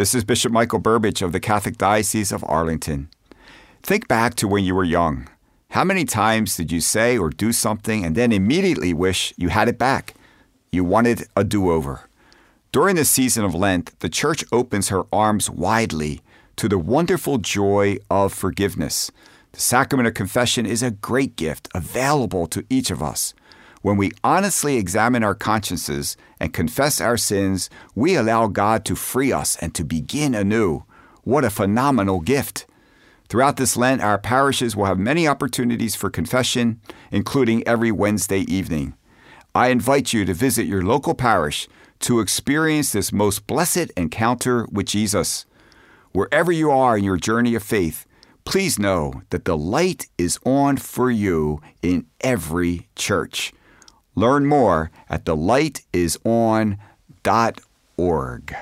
This is Bishop Michael Burbidge of the Catholic Diocese of Arlington. Think back to when you were young. How many times did you say or do something and then immediately wish you had it back? You wanted a do over. During the season of Lent, the Church opens her arms widely to the wonderful joy of forgiveness. The sacrament of confession is a great gift available to each of us. When we honestly examine our consciences and confess our sins, we allow God to free us and to begin anew. What a phenomenal gift! Throughout this Lent, our parishes will have many opportunities for confession, including every Wednesday evening. I invite you to visit your local parish to experience this most blessed encounter with Jesus. Wherever you are in your journey of faith, please know that the light is on for you in every church. Learn more at thelightison.org.